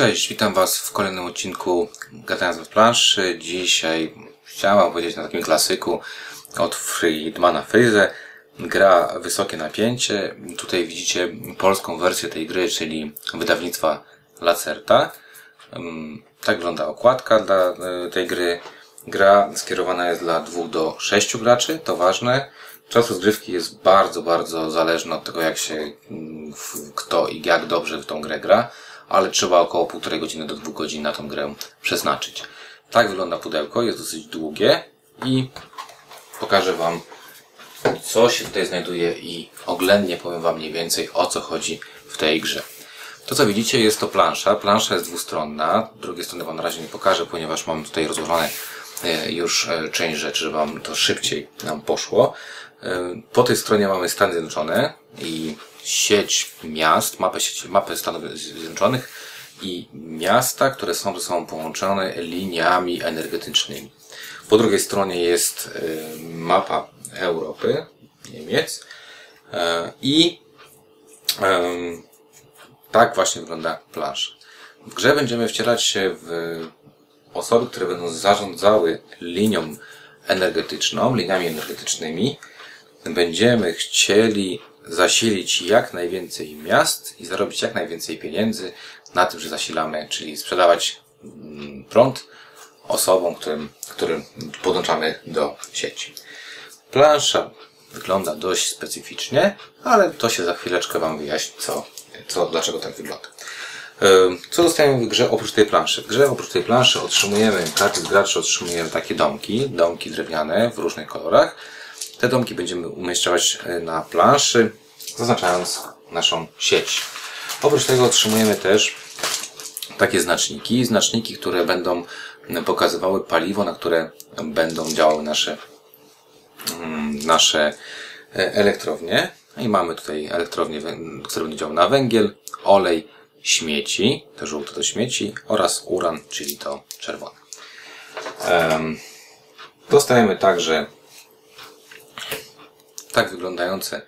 Cześć, witam Was w kolejnym odcinku Gadając w planszy. Dzisiaj chciałem powiedzieć na takim klasyku od Friedmana Freeze. Gra wysokie napięcie. Tutaj widzicie polską wersję tej gry, czyli wydawnictwa Lacerta. Mm, Tak wygląda okładka dla e, tej gry. Gra skierowana jest dla dwóch do sześciu graczy, to ważne. Czas rozgrywki jest bardzo, bardzo zależny od tego, jak się mm, kto i jak dobrze w tą grę gra, ale trzeba około półtorej godziny do dwóch godzin na tą grę przeznaczyć. Tak wygląda pudełko, jest dosyć długie i pokażę Wam, co się tutaj znajduje i oględnie powiem Wam mniej więcej o co chodzi w tej grze. To co widzicie jest to plansza. Plansza jest dwustronna. Drugiej strony Wam na razie nie pokażę, ponieważ mam tutaj rozłożone e, już e, część rzeczy, żeby Wam to szybciej nam poszło. E, Po tej stronie mamy Stany Zjednoczone i sieć miast, mapę, sieci, mapę Stanów Zjednoczonych i miasta, które są ze sobą połączone liniami energetycznymi. Po drugiej stronie jest e, mapa Europy, Niemiec e, i em, tak właśnie wygląda plansza. W grze będziemy wcielać się w osoby, które będą zarządzały linią energetyczną, liniami energetycznymi. Będziemy chcieli zasilić jak najwięcej miast i zarobić jak najwięcej pieniędzy na tym, że zasilamy, czyli sprzedawać mm, prąd osobom, którym, którym podłączamy do sieci. Plansza wygląda dość specyficznie, ale to się za chwileczkę Wam wyjaśni, co, co, dlaczego tak wygląda. Co dostajemy w grze oprócz tej planszy? W grze oprócz tej planszy otrzymujemy, każdy z graczy otrzymujemy takie domki, domki drewniane w różnych kolorach. Te domki będziemy umieszczać e, na planszy, zaznaczając naszą sieć. Oprócz tego otrzymujemy też takie znaczniki, znaczniki, które będą pokazywały paliwo, na które będą działały nasze mm, nasze e, elektrownie. I mamy tutaj elektrownie, wę- które będą działały na węgiel, olej, śmieci, to żółte to śmieci oraz uran, czyli to czerwone. Em, Dostajemy także tak wyglądające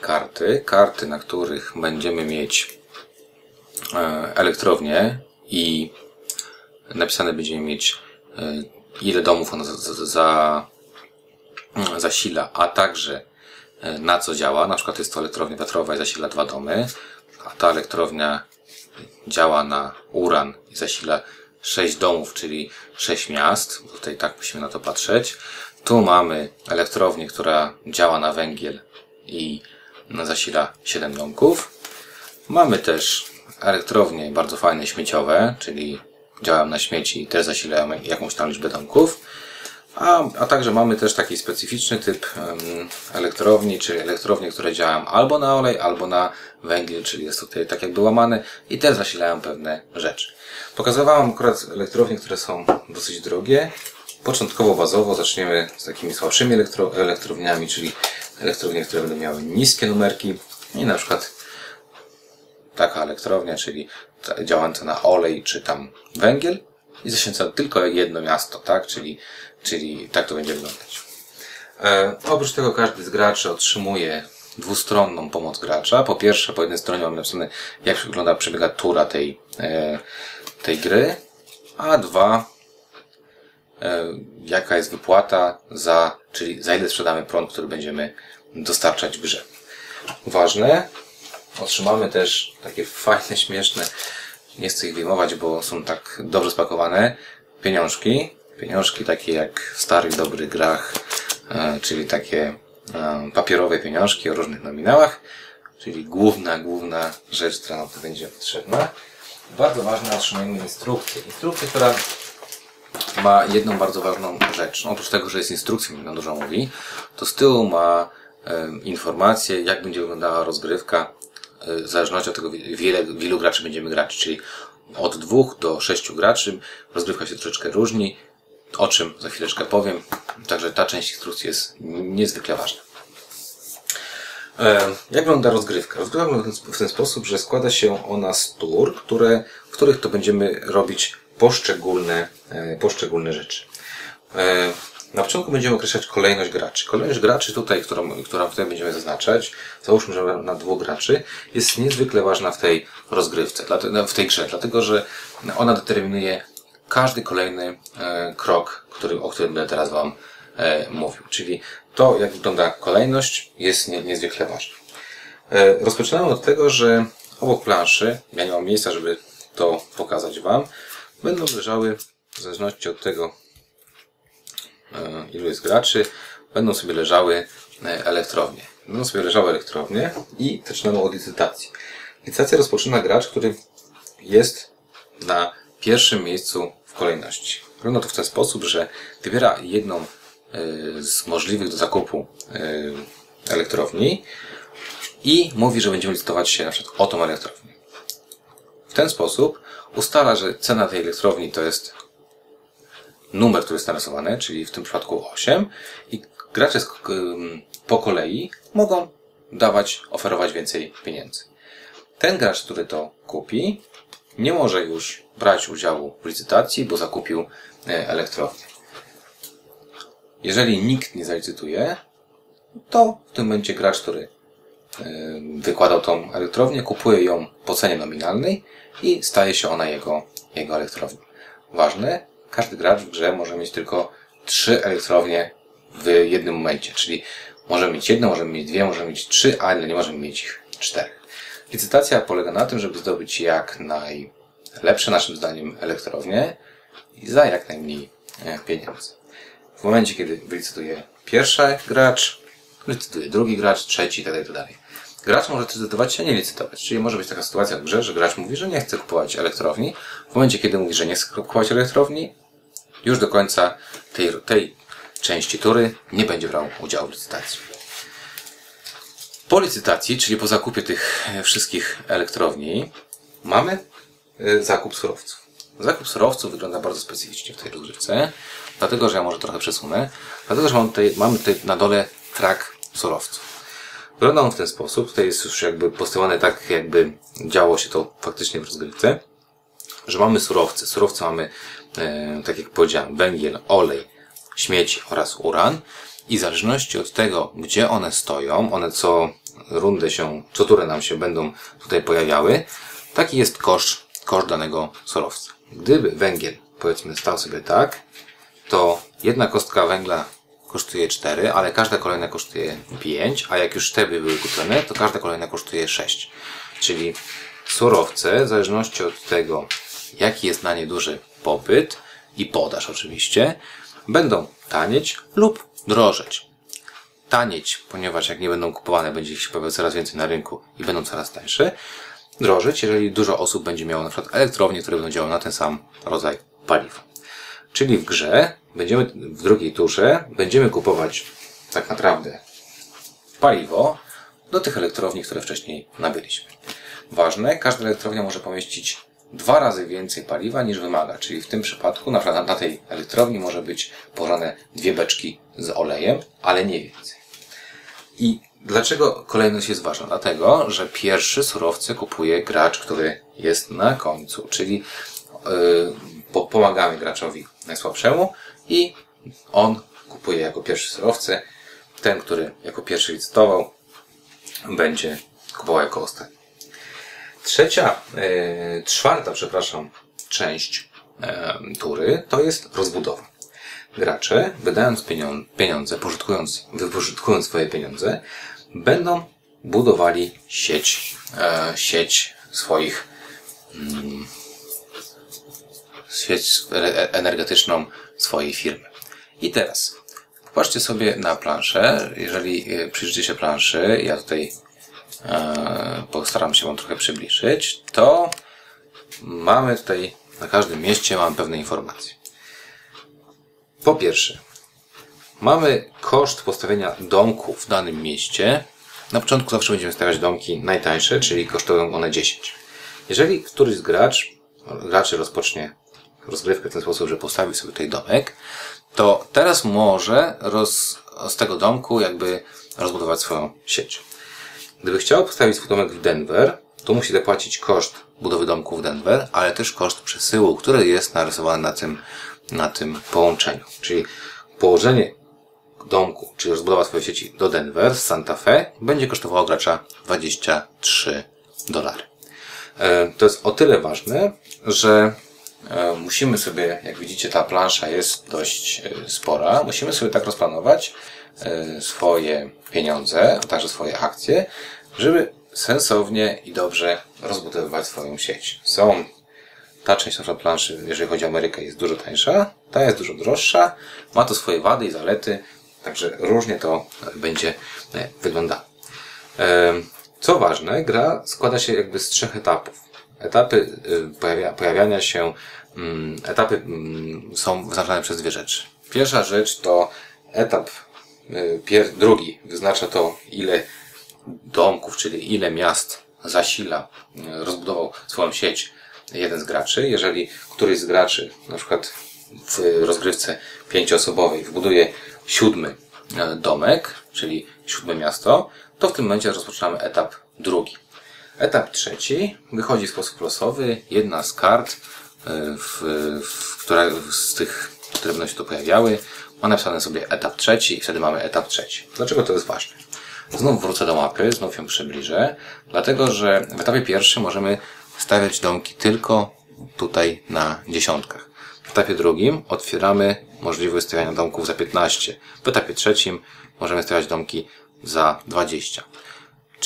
karty. Karty, na których będziemy mieć e, elektrownię i napisane będziemy mieć e, ile domów ona za, za zasila, a także e, na co działa. Na przykład jest to elektrownia wiatrowa i zasila dwa domy, a ta elektrownia działa na uran i zasila sześć domów, czyli sześć miast. Tutaj tak musimy na to patrzeć. Tu mamy elektrownię, która działa na węgiel i zasila siedem domków. Mamy też elektrownie bardzo fajne śmieciowe, czyli działają na śmieci i też zasilają jakąś tam liczbę domków. A, a także mamy też taki specyficzny typ em, elektrowni, czyli elektrownie, które działają albo na olej, albo na węgiel, czyli jest tutaj tak jakby łamane i też zasilają pewne rzeczy. Pokazywałem akurat elektrownie, które są dosyć drogie. Początkowo bazowo zaczniemy z takimi słabszymi elektro, elektrowniami, czyli elektrownie, które będą miały niskie numerki i na przykład taka elektrownia, czyli działająca na olej czy tam węgiel i zaświęca tylko jedno miasto, tak? Czyli, czyli tak to będzie wyglądać. E, oprócz tego każdy z graczy otrzymuje dwustronną pomoc gracza. Po pierwsze, po jednej stronie mamy napisane, jak wygląda, przebiega tura tej, e, tej gry, a dwa, e, jaka jest wypłata za, czyli za ile sprzedamy prąd, który będziemy dostarczać w grze. Ważne, otrzymamy też takie fajne, śmieszne, nie chcę ich wyjmować, bo są tak dobrze spakowane, pieniążki. Pieniążki takie jak w starych, dobrych grach, e, czyli takie e, papierowe pieniążki o różnych nominałach, czyli główna, główna rzecz, która nam tu będzie potrzebna. Bardzo ważne otrzymujemy instrukcję. Instrukcję, która ma jedną bardzo ważną rzecz. Oprócz tego, że jest instrukcją, jak dużo mówi, to z tyłu ma e, informację, jak będzie wyglądała rozgrywka, e, w zależności od tego, wiele, wielu graczy będziemy grać, czyli od dwóch do sześciu graczy. Rozgrywka się troszeczkę różni, o czym za chwileczkę powiem. Także ta część instrukcji jest niezwykle ważna. E, Jak wygląda rozgrywka? Rozgrywka w ten sposób, że składa się ona z tur, które, w których to będziemy robić poszczególne, e, poszczególne rzeczy. E, Na początku będziemy określać kolejność graczy. Kolejność graczy tutaj, którą, którą tutaj będziemy zaznaczać, załóżmy, że na dwóch graczy, jest niezwykle ważna w tej rozgrywce, w tej grze, dlatego że ona determinuje każdy kolejny e, krok, który, o którym będę teraz Wam mówił. Czyli to, jak wygląda kolejność, jest nie, niezwykle ważne. Rozpoczynamy od tego, że obok planszy, ja nie mam miejsca, żeby to pokazać Wam, będą leżały, w zależności od tego, e, ilu jest graczy, będą sobie leżały e, elektrownie. Będą sobie leżały elektrownie i zaczynamy od licytacji. Licytację rozpoczyna gracz, który jest na pierwszym miejscu w kolejności. Wygląda to w ten sposób, że wybiera jedną e, z możliwych do zakupu elektrowni i mówi, że będziemy licytować się na przykład o tą elektrownię. Ten sposób ustala, że cena tej elektrowni to jest numer, który jest narysowany, czyli w tym przypadku 8 i gracze po kolei mogą dawać, oferować więcej pieniędzy. Ten gracz, który to kupi, nie może już brać udziału w licytacji, bo zakupił e, elektrownię. Jeżeli nikt nie zalicytuje, to w tym momencie gracz, który wykładał tą elektrownię, kupuje ją po cenie nominalnej i staje się ona jego, jego elektrownią. Ważne, każdy gracz w grze może mieć tylko trzy elektrownie w jednym momencie, czyli możemy mieć jedną, możemy mieć dwie, możemy mieć trzy, ale nie możemy mieć ich czterech. Licytacja polega na tym, żeby zdobyć jak najlepsze naszym zdaniem elektrownie i za jak najmniej e, pieniędzy. W momencie, kiedy wylicytuje pierwszy gracz, licytuje drugi gracz, trzeci itd. itd. Gracz może zdecydować się nie licytować. Czyli może być taka sytuacja w grze, że gracz mówi, że nie chce kupować elektrowni. W momencie, kiedy mówi, że nie chce kupować elektrowni, już do końca tej, tej części tury nie będzie brał udziału w licytacji. Po licytacji, czyli po zakupie tych wszystkich elektrowni, mamy y, zakup surowców. Zakup surowców wygląda bardzo specyficznie w tej rozgrywce, dlatego że ja może trochę przesunę, dlatego że mamy tutaj, mamy tutaj na dole track surowców. Wygląda on w ten sposób. Tutaj jest już jakby postawione tak, jakby działo się to faktycznie w rozgrywce, że mamy surowce. Surowce mamy, e, tak jak powiedziałem, węgiel, olej, śmieci oraz uran. I w zależności od tego, gdzie one stoją, one co rundę się, co turę nam się będą tutaj pojawiały, taki jest koszt, koszt danego surowca. Gdyby węgiel, powiedzmy, stał sobie tak, to jedna kostka węgla kosztuje 4, ale każda kolejna kosztuje 5, a jak już te by były kupione, to każda kolejna kosztuje 6. Czyli surowce, w zależności od tego, jaki jest na nie duży popyt i podaż oczywiście, będą tanieć lub drożeć. Tanieć, ponieważ jak nie będą kupowane, będzie ich się pojawiać coraz więcej na rynku i będą coraz tańsze. Drożeć, jeżeli dużo osób będzie miało na przykład elektrownie, które będą działały na ten sam rodzaj paliwa. Czyli w grze będziemy w drugiej turze będziemy kupować tak naprawdę paliwo do tych elektrowni, które wcześniej nabyliśmy. Ważne, każda elektrownia może pomieścić dwa razy więcej paliwa niż wymaga, czyli w tym przypadku na na tej elektrowni może być położone dwie beczki z olejem, ale nie więcej. I dlaczego kolejność jest ważna? Dlatego, że pierwszy surowce kupuje gracz, który jest na końcu, czyli yy, pomagamy graczowi najsłabszemu i on kupuje jako pierwszy surowce. Ten, który jako pierwszy licytował, będzie kupował jako ostatni. Trzecia, e, czwarta, przepraszam, część e, tury to jest rozbudowa. Gracze, wydając pieniądze, pożytkując, wypożytkując swoje pieniądze, będą budowali sieć, e, sieć swoich mm, sieć energetyczną swojej firmy. I teraz popatrzcie sobie na planszę. Jeżeli e, przyjrzycie się planszy, ja tutaj e, postaram się Wam trochę przybliżyć, to mamy tutaj na każdym mieście mamy pewne informacje. Po pierwsze, mamy koszt postawienia domku w danym mieście. Na początku zawsze będziemy stawiać domki najtańsze, czyli kosztują one 10. Jeżeli któryś z gracz, graczy rozpocznie rozgrywkę w ten sposób, że postawił sobie tutaj domek, to teraz może roz, z tego domku jakby rozbudować swoją sieć. Gdyby chciał postawić swój domek w Denver, to musi zapłacić koszt budowy domku w Denver, ale też koszt przesyłu, który jest narysowany na tym, na tym połączeniu. Czyli położenie domku, czyli rozbudowa swojej sieci do Denver z Santa Fe będzie kosztowało gracza 23 dolary. E, to jest o tyle ważne, że musimy sobie, jak widzicie, ta plansza jest dość e, spora. Musimy sobie tak rozplanować swoje pieniądze, a także swoje akcje, żeby sensownie i dobrze rozbudowywać swoją sieć. Są ta część na planszy, jeżeli chodzi o Amerykę, jest dużo tańsza, ta jest dużo droższa, ma to swoje wady i zalety, także różnie to będzie wyglądało. Co ważne, gra składa się jakby z trzech etapów. Etapy y, pojawia, pojawiania się, mm, etapy mm, są wyznaczane przez dwie rzeczy. Pierwsza rzecz to etap y, pier, drugi, wyznacza to ile domków, czyli ile miast zasila, y, rozbudował swoją sieć jeden z graczy. Jeżeli któryś z graczy, na przykład w rozgrywce pięcioosobowej, wbuduje siódmy domek, czyli siódme miasto, to w tym momencie rozpoczynamy etap drugi. Etap trzeci wychodzi sposób losowy. Jedna z kart, e, w, w, która, z tych, które będą się tu pojawiały, ma napisane sobie etap trzeci i wtedy mamy etap trzeci. Dlaczego to jest ważne? Znów wrócę do mapy, znów ją przybliżę, dlatego że w etapie pierwszym możemy stawiać domki tylko tutaj na dziesiątkach. W etapie drugim otwieramy możliwość stawiania domków za 15. W etapie trzecim możemy stawiać domki za 20.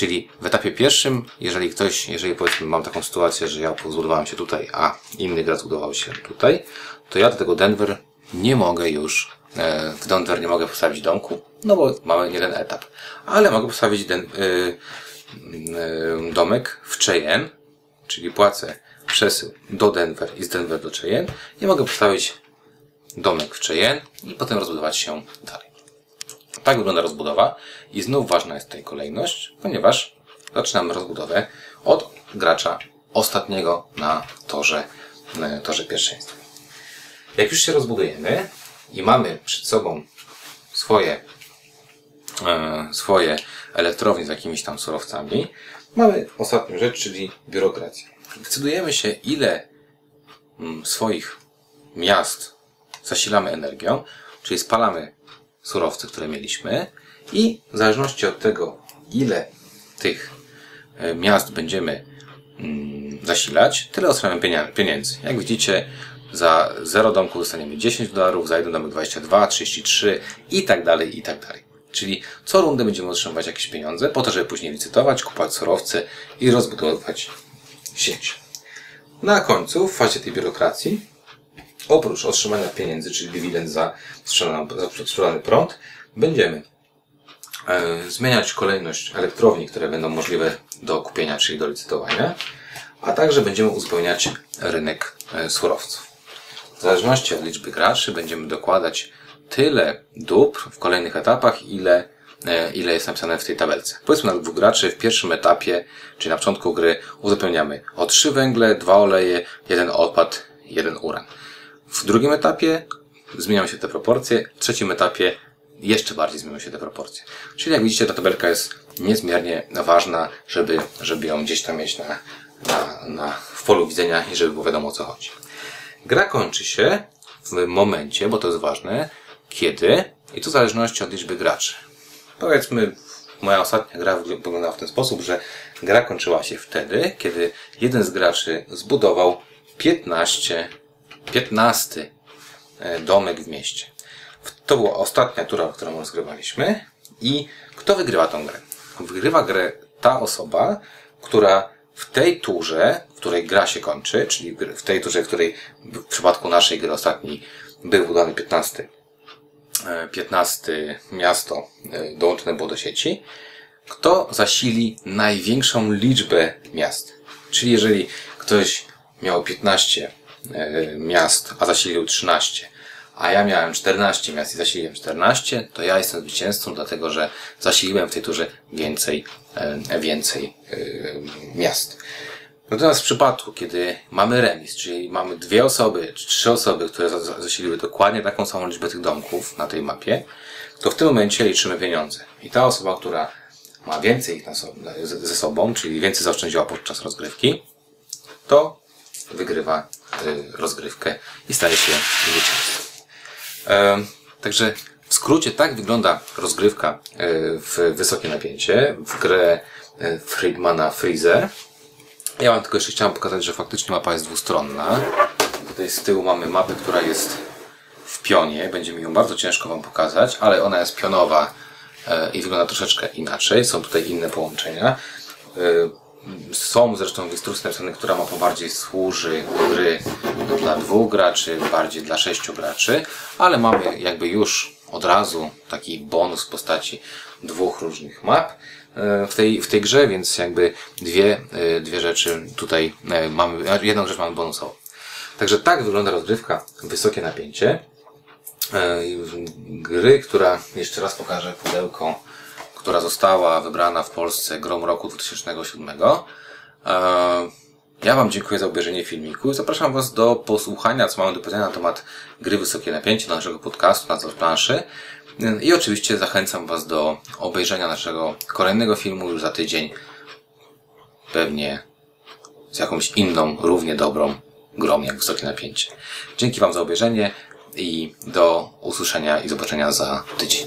Czyli w etapie pierwszym, jeżeli ktoś, jeżeli powiedzmy mam taką sytuację, że ja zbudowałem się tutaj, a inny gracz zbudował się tutaj, to ja do tego Denver nie mogę już, e, w Denver nie mogę postawić domku, no bo mamy jeden etap. Ale mogę postawić den, y, y, domek w Cheyenne, czyli płacę przesył do Denver i z Denver do Cheyenne i mogę postawić domek w Cheyenne i potem rozbudować się dalej. Tak wygląda rozbudowa i znów ważna jest tutaj kolejność, ponieważ zaczynamy rozbudowę od gracza ostatniego na torze, na torze pierwszeństwa. Jak już się rozbudujemy i mamy przed sobą swoje, e, swoje elektrownie z jakimiś tam surowcami, mamy ostatnią rzecz, czyli biurokrację. Decydujemy się, ile mm, swoich miast zasilamy energią, czyli spalamy surowce, które mieliśmy i w zależności od tego, ile tych e, miast będziemy mm, zasilać, tyle otrzymamy pieniędzy. Jak widzicie, za 0 domku dostaniemy 10 dolarów, za 1 domek 22, 33 i tak dalej, i tak dalej. Czyli co rundę będziemy otrzymywać jakieś pieniądze po to, żeby później licytować, kupować surowce i rozbudowywać sieć. Na końcu, w fazie tej biurokracji, oprócz otrzymania pieniędzy, czyli dywidend za sprzedany, prąd, będziemy e, zmieniać kolejność elektrowni, które będą możliwe do kupienia, czyli do licytowania, a także będziemy uzupełniać rynek e, surowców. W zależności od liczby graczy będziemy dokładać tyle dóbr w kolejnych etapach, ile, e, ile jest napisane w tej tabelce. Powiedzmy na dwóch graczy w pierwszym etapie, czyli na początku gry, uzupełniamy o trzy węgle, dwa oleje, jeden odpad, jeden uran. W drugim etapie zmieniają się te proporcje, w trzecim etapie jeszcze bardziej zmienią się te proporcje. Czyli jak widzicie, ta tabelka jest niezmiernie ważna, żeby, żeby ją gdzieś tam mieć na, na, na, w polu widzenia i żeby było wiadomo o co chodzi. Gra kończy się w momencie, bo to jest ważne, kiedy, i to w zależności od liczby graczy. Powiedzmy, moja ostatnia gra wyglądała w ten sposób, że gra kończyła się wtedy, kiedy jeden z graczy zbudował 15 15 e, domek w mieście. To była ostatnia tura, którą rozgrywaliśmy. I kto wygrywa tą grę? Wygrywa grę ta osoba, która w tej turze, w której gra się kończy, czyli w tej turze, w której w przypadku naszej gry ostatniej był udany 15, 15 e, miasto e, dołączone było do sieci, kto zasili największą liczbę miast. Czyli jeżeli ktoś miał 15 E, miast, a zasilił 13, a ja miałem 14 miast i zasiliłem 14, to ja jestem zwycięzcą, dlatego że zasiliłem w tej turze więcej, e, więcej e, miast. Natomiast w przypadku, kiedy mamy remis, czyli mamy dwie osoby, czy trzy osoby, które zasiliły dokładnie taką samą liczbę tych domków na tej mapie, to w tym momencie liczymy pieniądze. I ta osoba, która ma więcej ich ze sobą, czyli więcej zaoszczędziła podczas rozgrywki, to wygrywa y, rozgrywkę i staje się zwycięzcą. Także w skrócie tak wygląda rozgrywka e, w wysokie napięcie, w grę e, Friedmana Freezer. Ja wam tylko jeszcze chciałem pokazać, że faktycznie mapa jest dwustronna. Tutaj z tyłu mamy mapę, która jest w pionie. Będzie mi ją bardzo ciężko wam pokazać, ale ona jest pionowa i wygląda troszeczkę inaczej. Są tutaj inne połączenia. Są zresztą w instrukcji napisane, która mapa bardziej służy gry dla dwóch graczy, bardziej dla sześciu graczy, ale mamy jakby już od razu taki bonus w postaci dwóch różnych map e, w tej, w tej grze, więc jakby dwie, e, dwie rzeczy tutaj e, mamy, jedną rzecz mamy bonusową. Także tak wygląda rozgrywka, wysokie napięcie. Gry, która, jeszcze raz pokażę pudełko, która została wybrana w Polsce grą roku 2007. E, Ja Wam dziękuję za obejrzenie filmiku i zapraszam Was do posłuchania, co mamy do powiedzenia na temat gry Wysokie Napięcie, do naszego podcastu, na planszy. I oczywiście zachęcam Was do obejrzenia naszego kolejnego filmu już za tydzień. Pewnie z jakąś inną, równie dobrą grą jak Wysokie Napięcie. Dzięki Wam za obejrzenie i do usłyszenia i zobaczenia za tydzień.